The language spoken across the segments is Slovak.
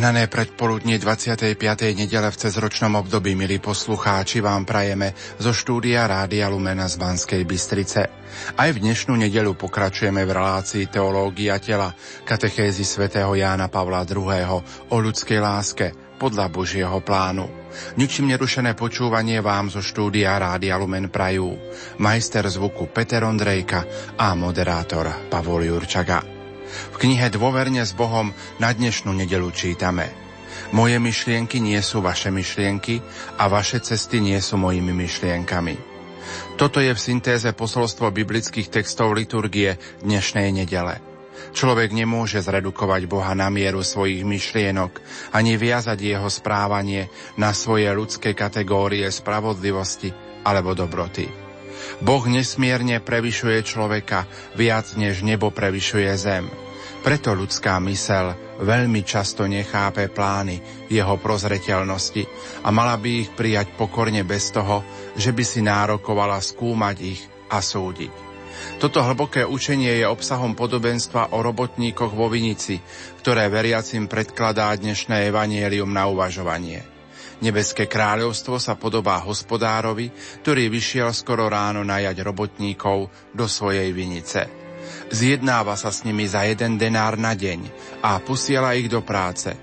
Požehnané predpoludnie 25. nedele v cezročnom období, milí poslucháči, vám prajeme zo štúdia Rádia Lumena z Banskej Bystrice. Aj v dnešnú nedelu pokračujeme v relácii Teológia tela, katechézy svätého Jána Pavla II. o ľudskej láske podľa Božieho plánu. Ničím nerušené počúvanie vám zo štúdia Rádia Lumen prajú majster zvuku Peter Ondrejka a moderátor Pavol Jurčaga. V knihe Dôverne s Bohom na dnešnú nedelu čítame Moje myšlienky nie sú vaše myšlienky a vaše cesty nie sú mojimi myšlienkami. Toto je v syntéze posolstvo biblických textov liturgie dnešnej nedele. Človek nemôže zredukovať Boha na mieru svojich myšlienok ani viazať jeho správanie na svoje ľudské kategórie spravodlivosti alebo dobroty. Boh nesmierne prevyšuje človeka viac než nebo prevyšuje zem. Preto ľudská mysel veľmi často nechápe plány jeho prozreteľnosti a mala by ich prijať pokorne bez toho, že by si nárokovala skúmať ich a súdiť. Toto hlboké učenie je obsahom podobenstva o robotníkoch vo Vinici, ktoré veriacim predkladá dnešné evanielium na uvažovanie. Nebeské kráľovstvo sa podobá hospodárovi, ktorý vyšiel skoro ráno najať robotníkov do svojej vinice. Zjednáva sa s nimi za jeden denár na deň a posiela ich do práce.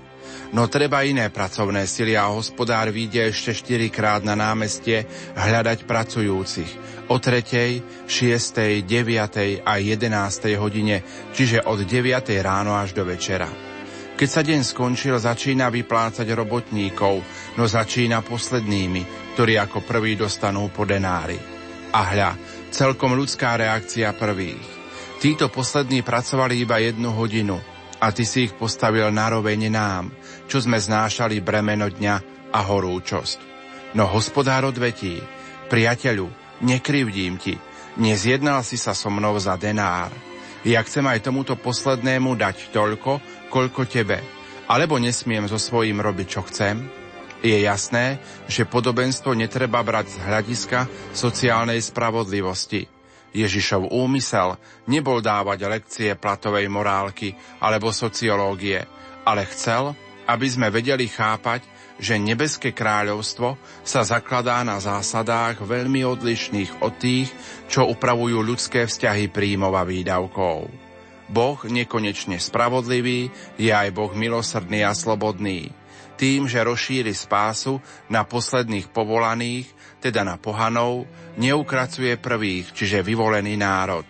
No treba iné pracovné sily a hospodár vyjde ešte štyrikrát na námestie hľadať pracujúcich o tretej, šiestej, deviatej a jedenástej hodine, čiže od 9. ráno až do večera. Keď sa deň skončil, začína vyplácať robotníkov, no začína poslednými, ktorí ako prví dostanú po denári. A hľa, celkom ľudská reakcia prvých. Títo poslední pracovali iba jednu hodinu a ty si ich postavil na roveň nám, čo sme znášali bremeno dňa a horúčosť. No hospodár odvetí, priateľu, nekrivdím ti, nezjednal si sa so mnou za denár. Ja chcem aj tomuto poslednému dať toľko, koľko tebe, alebo nesmiem so svojím robiť, čo chcem? Je jasné, že podobenstvo netreba brať z hľadiska sociálnej spravodlivosti – Ježišov úmysel nebol dávať lekcie platovej morálky alebo sociológie, ale chcel, aby sme vedeli chápať, že nebeské kráľovstvo sa zakladá na zásadách veľmi odlišných od tých, čo upravujú ľudské vzťahy príjmov a výdavkov. Boh nekonečne spravodlivý je aj Boh milosrdný a slobodný. Tým, že rozšíri spásu na posledných povolaných, teda na pohanov, neukracuje prvých, čiže vyvolený národ.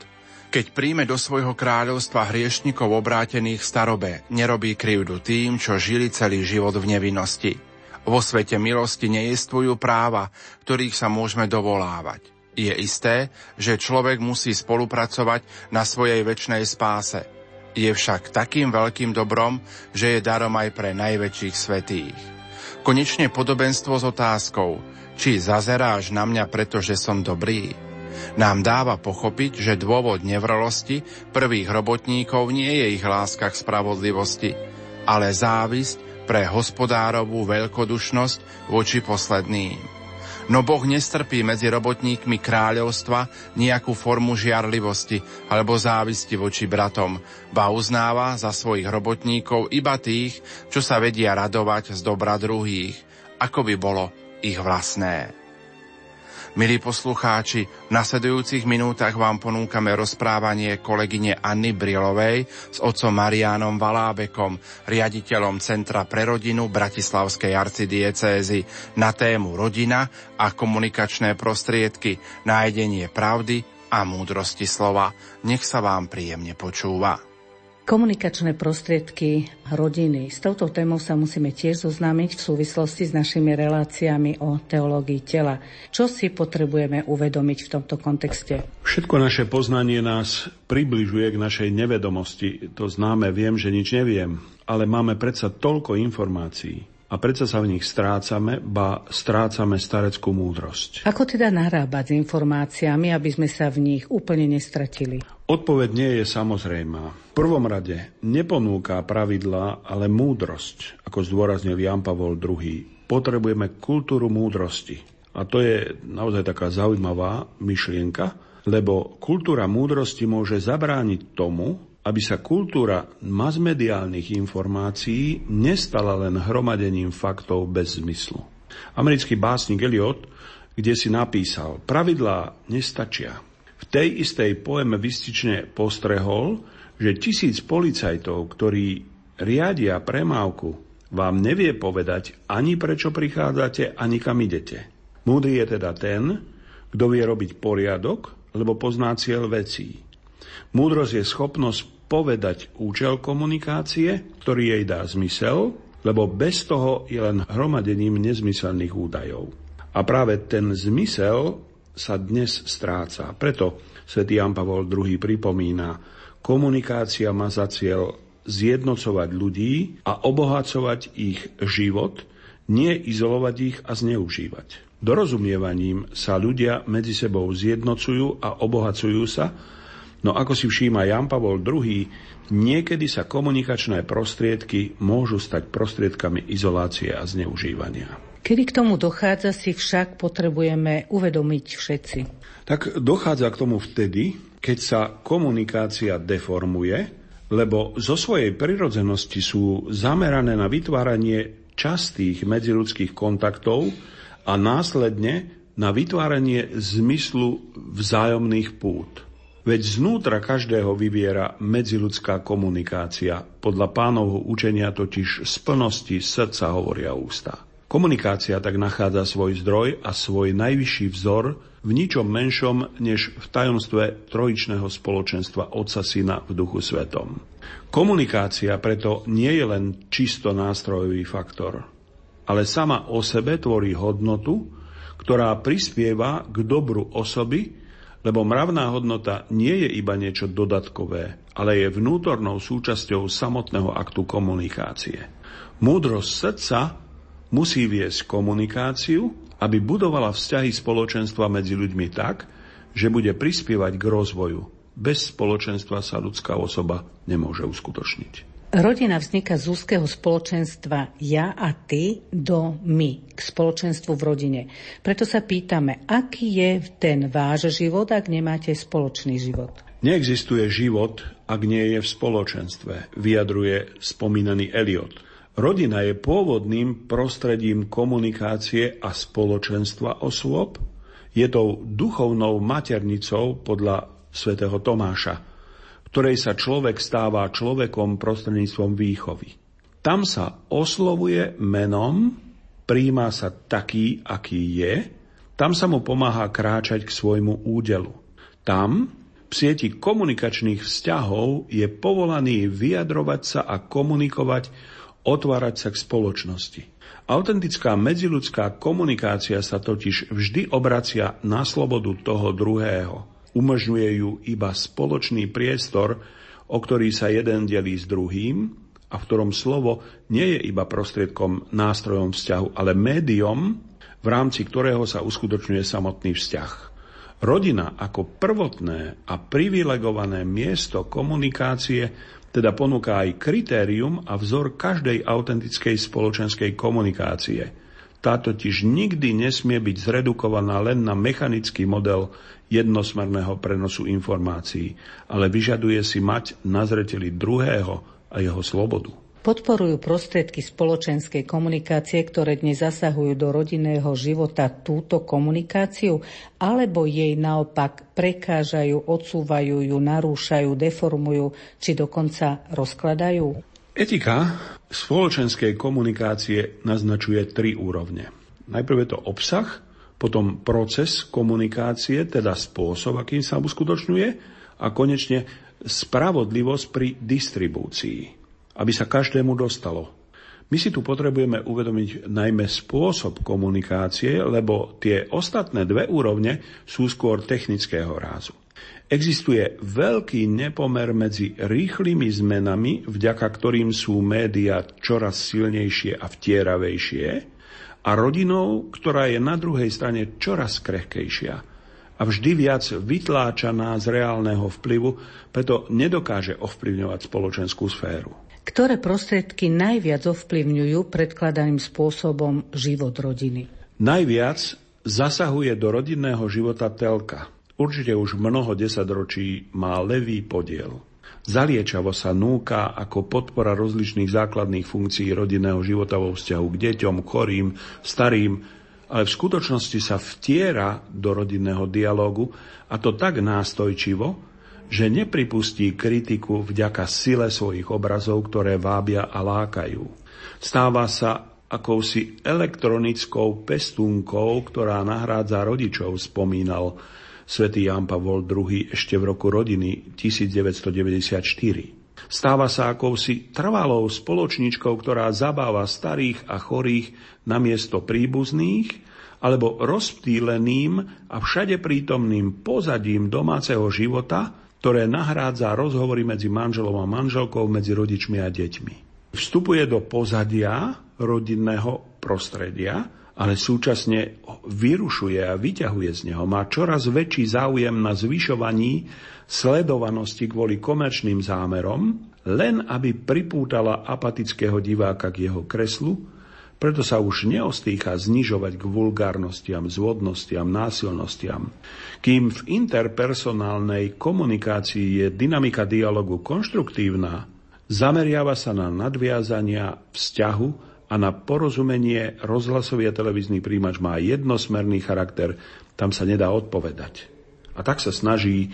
Keď príjme do svojho kráľovstva hriešnikov obrátených starobe, nerobí krivdu tým, čo žili celý život v nevinnosti. Vo svete milosti nejestvujú práva, ktorých sa môžeme dovolávať. Je isté, že človek musí spolupracovať na svojej väčšnej spáse. Je však takým veľkým dobrom, že je darom aj pre najväčších svetých. Konečne podobenstvo s otázkou, či zazeráš na mňa, pretože som dobrý? Nám dáva pochopiť, že dôvod nevrlosti prvých robotníkov nie je ich láska k spravodlivosti, ale závisť pre hospodárovú veľkodušnosť voči posledným. No Boh nestrpí medzi robotníkmi kráľovstva nejakú formu žiarlivosti alebo závisti voči bratom, ba uznáva za svojich robotníkov iba tých, čo sa vedia radovať z dobra druhých, ako by bolo ich vlastné. Milí poslucháči, v nasledujúcich minútach vám ponúkame rozprávanie kolegyne Anny Brilovej s otcom Marianom Valábekom, riaditeľom Centra pre rodinu Bratislavskej arcidiecézy na tému rodina a komunikačné prostriedky, nájdenie pravdy a múdrosti slova. Nech sa vám príjemne počúva komunikačné prostriedky rodiny. S touto témou sa musíme tiež zoznámiť v súvislosti s našimi reláciami o teológii tela. Čo si potrebujeme uvedomiť v tomto kontexte? Všetko naše poznanie nás približuje k našej nevedomosti. To známe, viem, že nič neviem, ale máme predsa toľko informácií, a predsa sa v nich strácame, ba strácame stareckú múdrosť. Ako teda narábať s informáciami, aby sme sa v nich úplne nestratili? Odpoveď nie je samozrejmá. V prvom rade neponúka pravidla, ale múdrosť, ako zdôraznil Jan Pavol II. Potrebujeme kultúru múdrosti. A to je naozaj taká zaujímavá myšlienka, lebo kultúra múdrosti môže zabrániť tomu, aby sa kultúra masmediálnych informácií nestala len hromadením faktov bez zmyslu. Americký básnik Eliot, kde si napísal, pravidlá nestačia. V tej istej poeme vystične postrehol, že tisíc policajtov, ktorí riadia premávku, vám nevie povedať ani prečo prichádzate, ani kam idete. Múdry je teda ten, kto vie robiť poriadok, lebo pozná cieľ vecí. Múdrosť je schopnosť povedať účel komunikácie, ktorý jej dá zmysel, lebo bez toho je len hromadením nezmyselných údajov. A práve ten zmysel sa dnes stráca. Preto svätý Jan Pavol II pripomína, komunikácia má za cieľ zjednocovať ľudí a obohacovať ich život, nie izolovať ich a zneužívať. Dorozumievaním sa ľudia medzi sebou zjednocujú a obohacujú sa, No ako si všíma Jan Pavol II, niekedy sa komunikačné prostriedky môžu stať prostriedkami izolácie a zneužívania. Kedy k tomu dochádza, si však potrebujeme uvedomiť všetci. Tak dochádza k tomu vtedy, keď sa komunikácia deformuje, lebo zo svojej prirodzenosti sú zamerané na vytváranie častých medziludských kontaktov a následne na vytváranie zmyslu vzájomných pút. Veď znútra každého vyviera medziludská komunikácia. Podľa pánovho učenia totiž z plnosti srdca hovoria ústa. Komunikácia tak nachádza svoj zdroj a svoj najvyšší vzor v ničom menšom než v tajomstve trojičného spoločenstva Otca Syna v Duchu Svetom. Komunikácia preto nie je len čisto nástrojový faktor, ale sama o sebe tvorí hodnotu, ktorá prispieva k dobru osoby lebo mravná hodnota nie je iba niečo dodatkové, ale je vnútornou súčasťou samotného aktu komunikácie. Múdrosť srdca musí viesť komunikáciu, aby budovala vzťahy spoločenstva medzi ľuďmi tak, že bude prispievať k rozvoju. Bez spoločenstva sa ľudská osoba nemôže uskutočniť. Rodina vzniká z úzkeho spoločenstva ja a ty do my, k spoločenstvu v rodine. Preto sa pýtame, aký je ten váš život, ak nemáte spoločný život? Neexistuje život, ak nie je v spoločenstve, vyjadruje spomínaný Eliot. Rodina je pôvodným prostredím komunikácie a spoločenstva osôb, je tou duchovnou maternicou podľa svätého Tomáša – ktorej sa človek stáva človekom prostredníctvom výchovy. Tam sa oslovuje menom, príjma sa taký, aký je, tam sa mu pomáha kráčať k svojmu údelu. Tam, v sieti komunikačných vzťahov, je povolaný vyjadrovať sa a komunikovať, otvárať sa k spoločnosti. Autentická medziludská komunikácia sa totiž vždy obracia na slobodu toho druhého. Umožňuje ju iba spoločný priestor, o ktorý sa jeden delí s druhým a v ktorom slovo nie je iba prostriedkom, nástrojom vzťahu, ale médium, v rámci ktorého sa uskutočňuje samotný vzťah. Rodina ako prvotné a privilegované miesto komunikácie teda ponúka aj kritérium a vzor každej autentickej spoločenskej komunikácie – tá totiž nikdy nesmie byť zredukovaná len na mechanický model jednosmerného prenosu informácií, ale vyžaduje si mať na zreteli druhého a jeho slobodu. Podporujú prostriedky spoločenskej komunikácie, ktoré dnes zasahujú do rodinného života túto komunikáciu, alebo jej naopak prekážajú, odsúvajú ju, narúšajú, deformujú, či dokonca rozkladajú? Etika spoločenskej komunikácie naznačuje tri úrovne. Najprv je to obsah, potom proces komunikácie, teda spôsob, akým sa uskutočňuje a konečne spravodlivosť pri distribúcii, aby sa každému dostalo. My si tu potrebujeme uvedomiť najmä spôsob komunikácie, lebo tie ostatné dve úrovne sú skôr technického rázu. Existuje veľký nepomer medzi rýchlymi zmenami, vďaka ktorým sú médiá čoraz silnejšie a vtieravejšie, a rodinou, ktorá je na druhej strane čoraz krehkejšia a vždy viac vytláčaná z reálneho vplyvu, preto nedokáže ovplyvňovať spoločenskú sféru. Ktoré prostriedky najviac ovplyvňujú predkladaným spôsobom život rodiny? Najviac zasahuje do rodinného života telka – určite už mnoho desaťročí má levý podiel. Zaliečavo sa núka ako podpora rozličných základných funkcií rodinného života vo vzťahu k deťom, chorým, starým, ale v skutočnosti sa vtiera do rodinného dialogu a to tak nástojčivo, že nepripustí kritiku vďaka sile svojich obrazov, ktoré vábia a lákajú. Stáva sa akousi elektronickou pestúnkou, ktorá nahrádza rodičov, spomínal svätý Jan Pavol II ešte v roku rodiny 1994. Stáva sa akousi trvalou spoločničkou, ktorá zabáva starých a chorých na miesto príbuzných, alebo rozptýleným a všade prítomným pozadím domáceho života, ktoré nahrádza rozhovory medzi manželom a manželkou, medzi rodičmi a deťmi. Vstupuje do pozadia rodinného prostredia ale súčasne vyrušuje a vyťahuje z neho. Má čoraz väčší záujem na zvyšovaní sledovanosti kvôli komerčným zámerom, len aby pripútala apatického diváka k jeho kreslu, preto sa už neostýcha znižovať k vulgárnostiam, zvodnostiam, násilnostiam. Kým v interpersonálnej komunikácii je dynamika dialogu konštruktívna, zameriava sa na nadviazania vzťahu a na porozumenie rozhlasový a televízny príjimač má jednosmerný charakter, tam sa nedá odpovedať. A tak sa snaží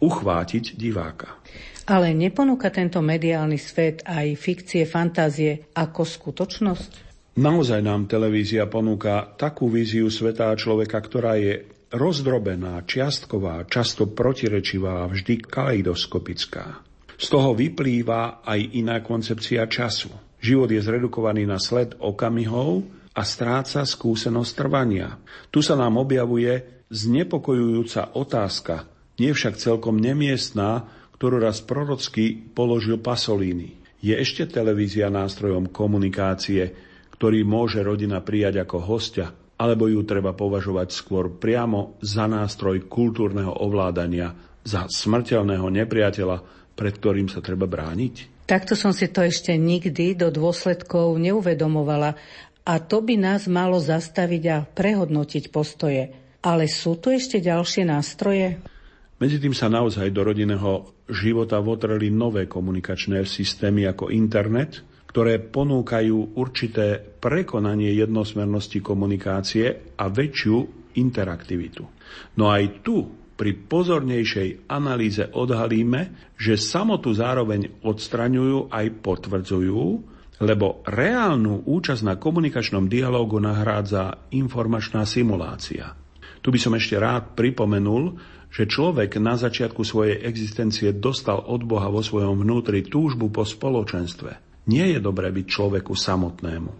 uchvátiť diváka. Ale neponúka tento mediálny svet aj fikcie, fantázie ako skutočnosť? Naozaj nám televízia ponúka takú víziu sveta a človeka, ktorá je rozdrobená, čiastková, často protirečivá a vždy kaleidoskopická. Z toho vyplýva aj iná koncepcia času. Život je zredukovaný na sled okamihov a stráca skúsenosť trvania. Tu sa nám objavuje znepokojujúca otázka, nie však celkom nemiestná, ktorú raz prorocky položil Pasolini. Je ešte televízia nástrojom komunikácie, ktorý môže rodina prijať ako hostia, alebo ju treba považovať skôr priamo za nástroj kultúrneho ovládania, za smrteľného nepriateľa, pred ktorým sa treba brániť? Takto som si to ešte nikdy do dôsledkov neuvedomovala a to by nás malo zastaviť a prehodnotiť postoje. Ale sú tu ešte ďalšie nástroje? Medzi tým sa naozaj do rodinného života votreli nové komunikačné systémy ako internet, ktoré ponúkajú určité prekonanie jednosmernosti komunikácie a väčšiu interaktivitu. No aj tu pri pozornejšej analýze odhalíme, že samotu zároveň odstraňujú aj potvrdzujú, lebo reálnu účasť na komunikačnom dialógu nahrádza informačná simulácia. Tu by som ešte rád pripomenul, že človek na začiatku svojej existencie dostal od Boha vo svojom vnútri túžbu po spoločenstve. Nie je dobré byť človeku samotnému.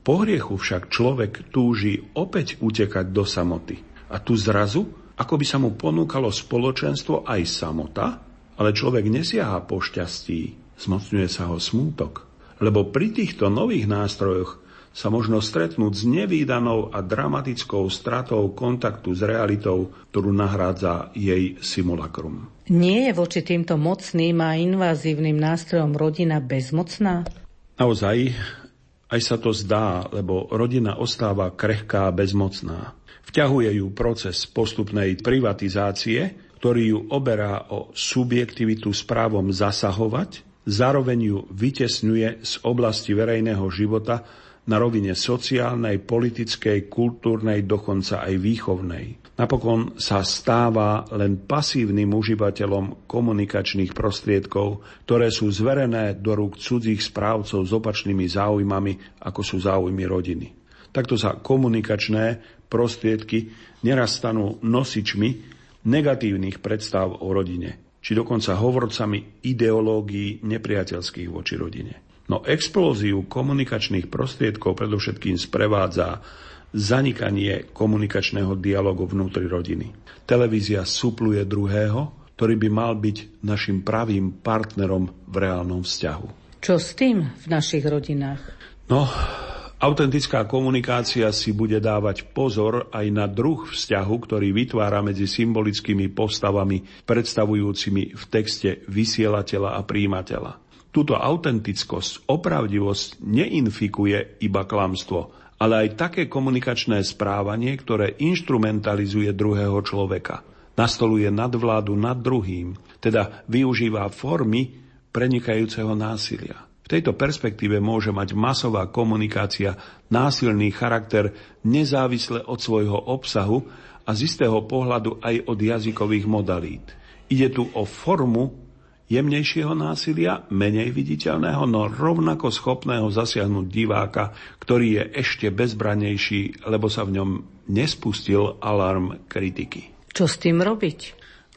Po hriechu však človek túži opäť utekať do samoty. A tu zrazu ako by sa mu ponúkalo spoločenstvo aj samota, ale človek nesiaha po šťastí, zmocňuje sa ho smútok. Lebo pri týchto nových nástrojoch sa možno stretnúť s nevýdanou a dramatickou stratou kontaktu s realitou, ktorú nahrádza jej simulakrum. Nie je voči týmto mocným a invazívnym nástrojom rodina bezmocná? Naozaj, aj sa to zdá, lebo rodina ostáva krehká a bezmocná. Vťahuje ju proces postupnej privatizácie, ktorý ju oberá o subjektivitu s právom zasahovať, zároveň ju vytesňuje z oblasti verejného života na rovine sociálnej, politickej, kultúrnej, dokonca aj výchovnej. Napokon sa stáva len pasívnym užívateľom komunikačných prostriedkov, ktoré sú zverené do rúk cudzích správcov s opačnými záujmami, ako sú záujmy rodiny. Takto sa komunikačné prostriedky neraz stanú nosičmi negatívnych predstav o rodine, či dokonca hovorcami ideológií nepriateľských voči rodine. No explóziu komunikačných prostriedkov predovšetkým sprevádza zanikanie komunikačného dialogu vnútri rodiny. Televízia supluje druhého, ktorý by mal byť našim pravým partnerom v reálnom vzťahu. Čo s tým v našich rodinách? No, Autentická komunikácia si bude dávať pozor aj na druh vzťahu, ktorý vytvára medzi symbolickými postavami predstavujúcimi v texte vysielateľa a príjimateľa. Túto autentickosť, opravdivosť neinfikuje iba klamstvo, ale aj také komunikačné správanie, ktoré instrumentalizuje druhého človeka. Nastoluje nadvládu nad druhým, teda využíva formy prenikajúceho násilia. V tejto perspektíve môže mať masová komunikácia násilný charakter nezávisle od svojho obsahu a z istého pohľadu aj od jazykových modalít. Ide tu o formu jemnejšieho násilia, menej viditeľného, no rovnako schopného zasiahnuť diváka, ktorý je ešte bezbranejší, lebo sa v ňom nespustil alarm kritiky. Čo s tým robiť?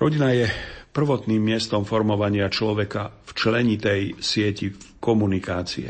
Rodina je prvotným miestom formovania človeka v členitej sieti komunikácie.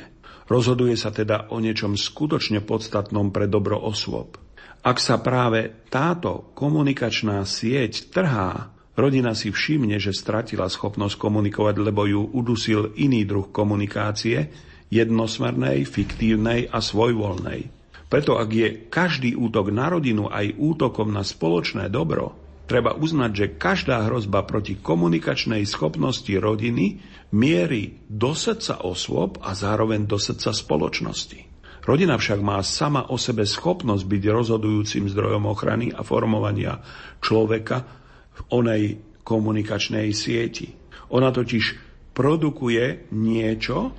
Rozhoduje sa teda o niečom skutočne podstatnom pre dobro osôb. Ak sa práve táto komunikačná sieť trhá, rodina si všimne, že stratila schopnosť komunikovať, lebo ju udusil iný druh komunikácie, jednosmernej, fiktívnej a svojvoľnej. Preto ak je každý útok na rodinu aj útokom na spoločné dobro, Treba uznať, že každá hrozba proti komunikačnej schopnosti rodiny mierí do srdca osôb a zároveň do srdca spoločnosti. Rodina však má sama o sebe schopnosť byť rozhodujúcim zdrojom ochrany a formovania človeka v onej komunikačnej sieti. Ona totiž produkuje niečo,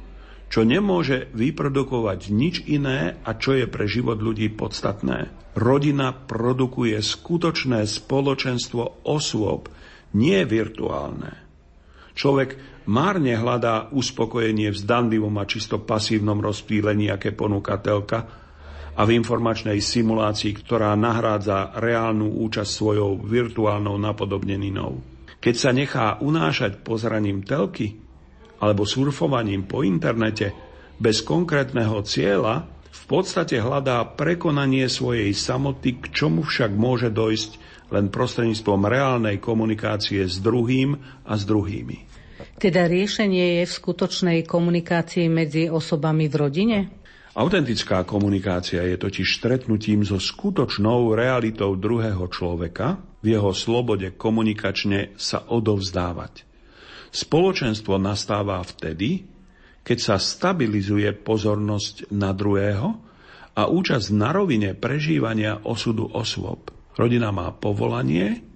čo nemôže vyprodukovať nič iné a čo je pre život ľudí podstatné. Rodina produkuje skutočné spoločenstvo osôb, nie virtuálne. Človek márne hľadá uspokojenie v zdanlivom a čisto pasívnom rozptýlení, aké ponúka telka a v informačnej simulácii, ktorá nahrádza reálnu účasť svojou virtuálnou napodobneninou. Keď sa nechá unášať pozraním telky, alebo surfovaním po internete bez konkrétneho cieľa v podstate hľadá prekonanie svojej samoty, k čomu však môže dojsť len prostredníctvom reálnej komunikácie s druhým a s druhými. Teda riešenie je v skutočnej komunikácii medzi osobami v rodine? Autentická komunikácia je totiž stretnutím so skutočnou realitou druhého človeka, v jeho slobode komunikačne sa odovzdávať. Spoločenstvo nastáva vtedy, keď sa stabilizuje pozornosť na druhého a účasť na rovine prežívania osudu osôb. Rodina má povolanie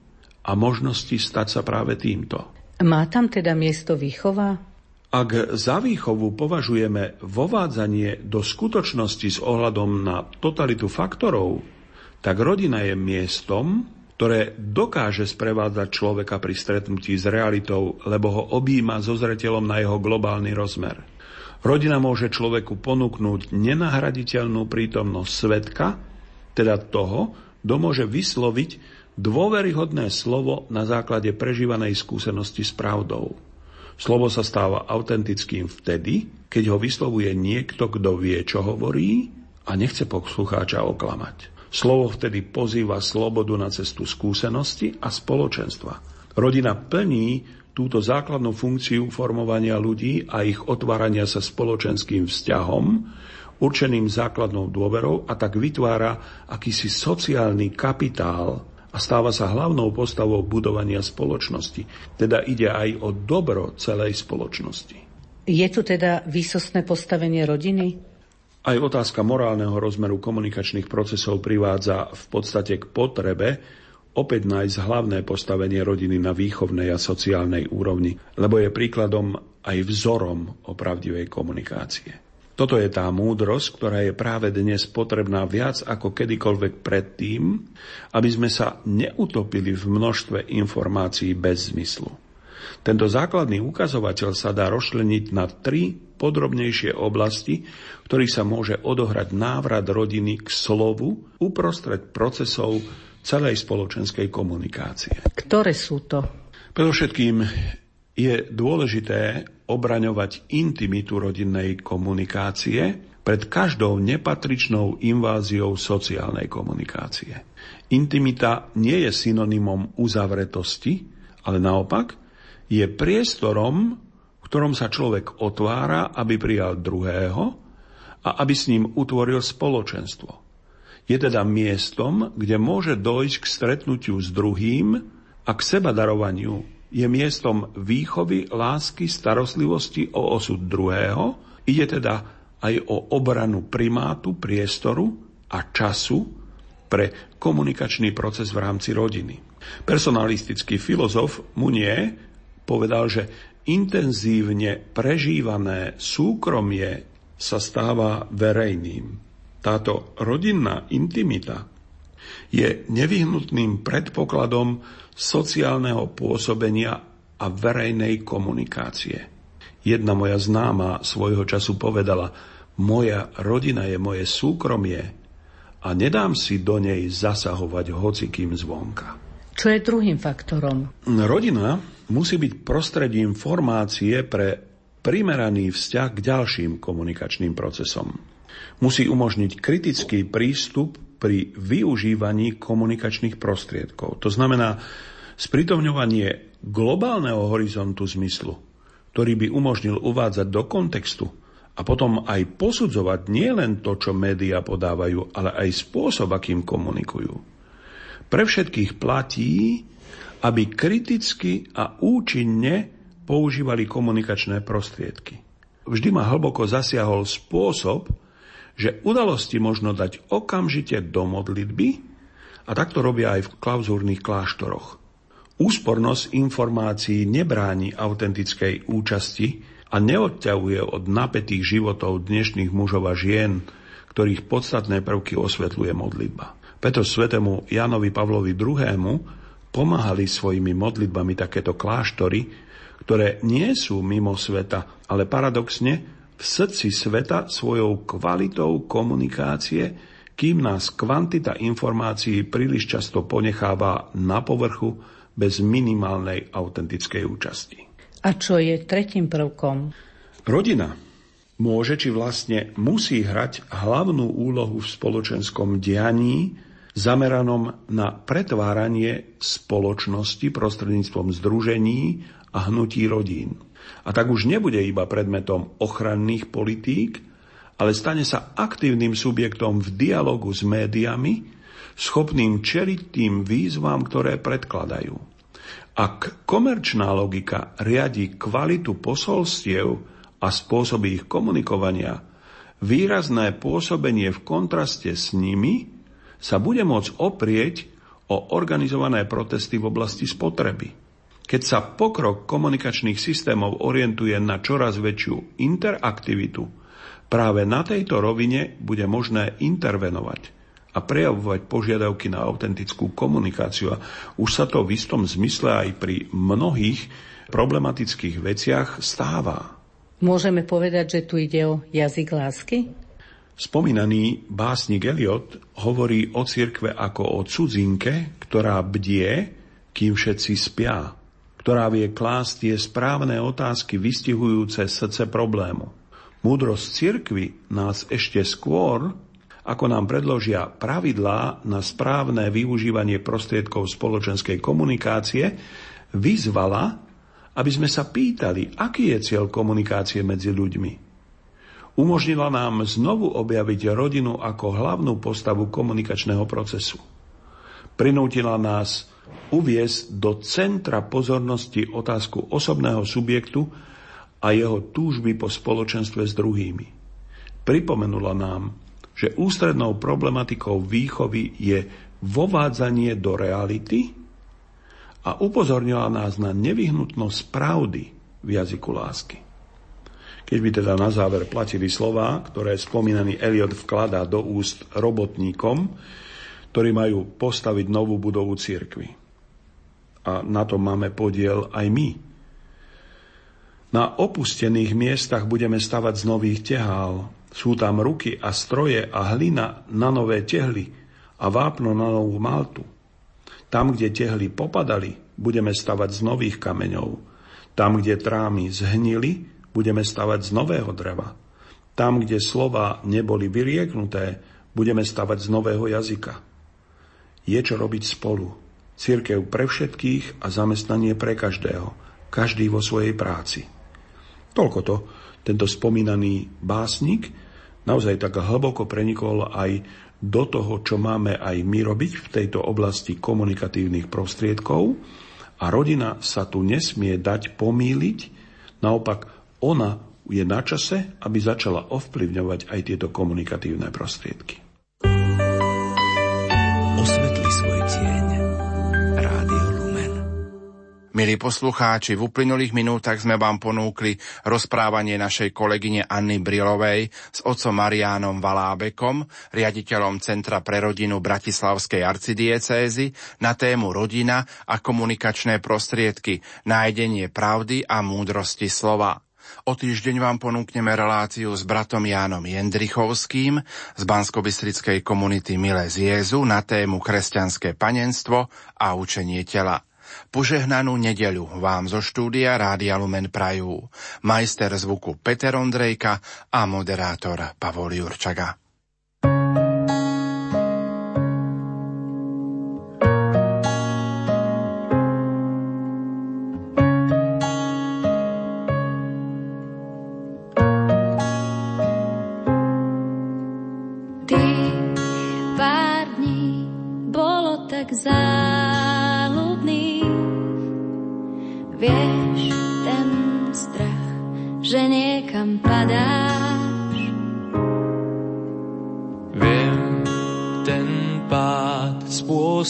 a možnosti stať sa práve týmto. Má tam teda miesto výchova? Ak za výchovu považujeme vovádzanie do skutočnosti s ohľadom na totalitu faktorov, tak rodina je miestom, ktoré dokáže sprevádzať človeka pri stretnutí s realitou, lebo ho objíma so zreteľom na jeho globálny rozmer. Rodina môže človeku ponúknuť nenahraditeľnú prítomnosť svetka, teda toho, kto môže vysloviť dôveryhodné slovo na základe prežívanej skúsenosti s pravdou. Slovo sa stáva autentickým vtedy, keď ho vyslovuje niekto, kto vie, čo hovorí a nechce poslucháča oklamať. Slovo vtedy pozýva slobodu na cestu skúsenosti a spoločenstva. Rodina plní túto základnú funkciu formovania ľudí a ich otvárania sa spoločenským vzťahom, určeným základnou dôverou a tak vytvára akýsi sociálny kapitál a stáva sa hlavnou postavou budovania spoločnosti. Teda ide aj o dobro celej spoločnosti. Je tu teda výsostné postavenie rodiny? Aj otázka morálneho rozmeru komunikačných procesov privádza v podstate k potrebe opäť nájsť hlavné postavenie rodiny na výchovnej a sociálnej úrovni, lebo je príkladom aj vzorom opravdivej komunikácie. Toto je tá múdrosť, ktorá je práve dnes potrebná viac ako kedykoľvek predtým, aby sme sa neutopili v množstve informácií bez zmyslu. Tento základný ukazovateľ sa dá rozšleniť na tri podrobnejšie oblasti, v ktorých sa môže odohrať návrat rodiny k slovu uprostred procesov celej spoločenskej komunikácie. Ktoré sú to? Predovšetkým je dôležité obraňovať intimitu rodinnej komunikácie pred každou nepatričnou inváziou sociálnej komunikácie. Intimita nie je synonymom uzavretosti, ale naopak je priestorom, v ktorom sa človek otvára, aby prijal druhého a aby s ním utvoril spoločenstvo. Je teda miestom, kde môže dojsť k stretnutiu s druhým a k seba darovaniu. Je miestom výchovy, lásky, starostlivosti o osud druhého. Ide teda aj o obranu primátu, priestoru a času pre komunikačný proces v rámci rodiny. Personalistický filozof Munie povedal, že intenzívne prežívané súkromie sa stáva verejným. Táto rodinná intimita je nevyhnutným predpokladom sociálneho pôsobenia a verejnej komunikácie. Jedna moja známa svojho času povedala, moja rodina je moje súkromie a nedám si do nej zasahovať hocikým zvonka. Čo je druhým faktorom? Rodina musí byť prostredím formácie pre primeraný vzťah k ďalším komunikačným procesom. Musí umožniť kritický prístup pri využívaní komunikačných prostriedkov. To znamená spritomňovanie globálneho horizontu zmyslu, ktorý by umožnil uvádzať do kontextu a potom aj posudzovať nielen to, čo médiá podávajú, ale aj spôsob, akým komunikujú. Pre všetkých platí, aby kriticky a účinne používali komunikačné prostriedky. Vždy ma hlboko zasiahol spôsob, že udalosti možno dať okamžite do modlitby a takto robia aj v klauzúrnych kláštoroch. Úspornosť informácií nebráni autentickej účasti a neodťahuje od napätých životov dnešných mužov a žien, ktorých podstatné prvky osvetľuje modlitba. Preto svetému Jánovi Pavlovi II. pomáhali svojimi modlitbami takéto kláštory, ktoré nie sú mimo sveta, ale paradoxne v srdci sveta svojou kvalitou komunikácie, kým nás kvantita informácií príliš často ponecháva na povrchu bez minimálnej autentickej účasti. A čo je tretím prvkom? Rodina môže či vlastne musí hrať hlavnú úlohu v spoločenskom dianí, zameranom na pretváranie spoločnosti prostredníctvom združení a hnutí rodín. A tak už nebude iba predmetom ochranných politík, ale stane sa aktívnym subjektom v dialogu s médiami, schopným čeliť tým výzvam, ktoré predkladajú. Ak komerčná logika riadi kvalitu posolstiev a spôsoby ich komunikovania, výrazné pôsobenie v kontraste s nimi sa bude môcť oprieť o organizované protesty v oblasti spotreby. Keď sa pokrok komunikačných systémov orientuje na čoraz väčšiu interaktivitu, práve na tejto rovine bude možné intervenovať a prejavovať požiadavky na autentickú komunikáciu. A už sa to v istom zmysle aj pri mnohých problematických veciach stáva. Môžeme povedať, že tu ide o jazyk lásky? Spomínaný básnik Eliot hovorí o cirkve ako o cudzinke, ktorá bdie, kým všetci spia, ktorá vie klásť tie správne otázky vystihujúce srdce problému. Múdrosť cirkvy nás ešte skôr, ako nám predložia pravidlá na správne využívanie prostriedkov spoločenskej komunikácie, vyzvala, aby sme sa pýtali, aký je cieľ komunikácie medzi ľuďmi umožnila nám znovu objaviť rodinu ako hlavnú postavu komunikačného procesu. Prinútila nás uviesť do centra pozornosti otázku osobného subjektu a jeho túžby po spoločenstve s druhými. Pripomenula nám, že ústrednou problematikou výchovy je vovádzanie do reality a upozornila nás na nevyhnutnosť pravdy v jazyku lásky. Keď by teda na záver platili slova, ktoré spomínaný Eliot vkladá do úst robotníkom, ktorí majú postaviť novú budovu cirkvy. A na to máme podiel aj my. Na opustených miestach budeme stavať z nových tehál. Sú tam ruky a stroje a hlina na nové tehly a vápno na novú maltu. Tam, kde tehly popadali, budeme stavať z nových kameňov. Tam, kde trámy zhnili, budeme stavať z nového dreva. Tam, kde slova neboli vyrieknuté, budeme stavať z nového jazyka. Je čo robiť spolu. Církev pre všetkých a zamestnanie pre každého. Každý vo svojej práci. Toľko to, tento spomínaný básnik, naozaj tak hlboko prenikol aj do toho, čo máme aj my robiť v tejto oblasti komunikatívnych prostriedkov a rodina sa tu nesmie dať pomýliť, naopak ona je na čase, aby začala ovplyvňovať aj tieto komunikatívne prostriedky. Osvetli svoj tieň. Rádio Milí poslucháči, v uplynulých minútach sme vám ponúkli rozprávanie našej kolegyne Anny Brilovej s otcom Mariánom Valábekom, riaditeľom Centra pre rodinu Bratislavskej arcidiecézy na tému rodina a komunikačné prostriedky, nájdenie pravdy a múdrosti slova. O týždeň vám ponúkneme reláciu s bratom Jánom Jendrichovským z Banskobystrickej komunity Mile z Jezu na tému kresťanské panenstvo a učenie tela. Požehnanú nedeľu vám zo štúdia Rádia Lumen Prajú. Majster zvuku Peter Ondrejka a moderátor Pavol Jurčaga.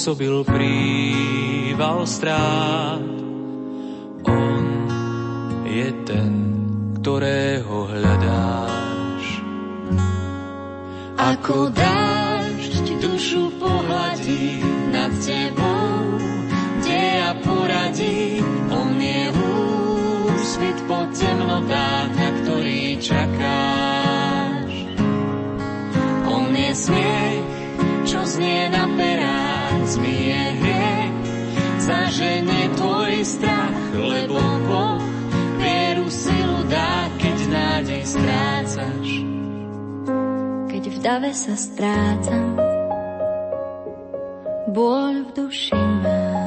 Spôsobil príval strát. On je ten, ktorého hľadáš. Ako dážď dušu pohľadí nad tebou, kde ja poradí, on je úsvit po temnotách, na ktorý čakáš. Dave sa strácam, bôľ v duši mám.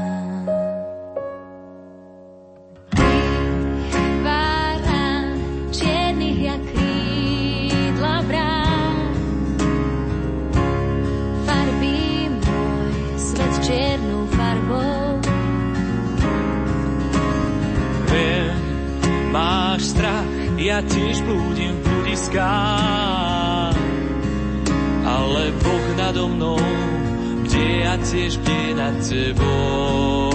ja tiež blúdim v bludiskách. Nado mnou, kde ja tiež bdie nad tebou.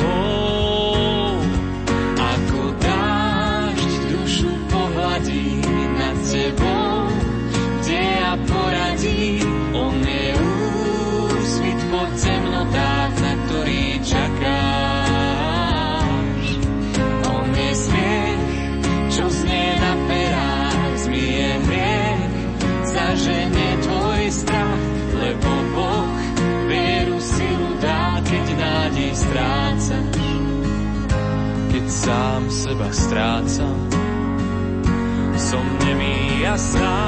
Strácam, som nemý a sám.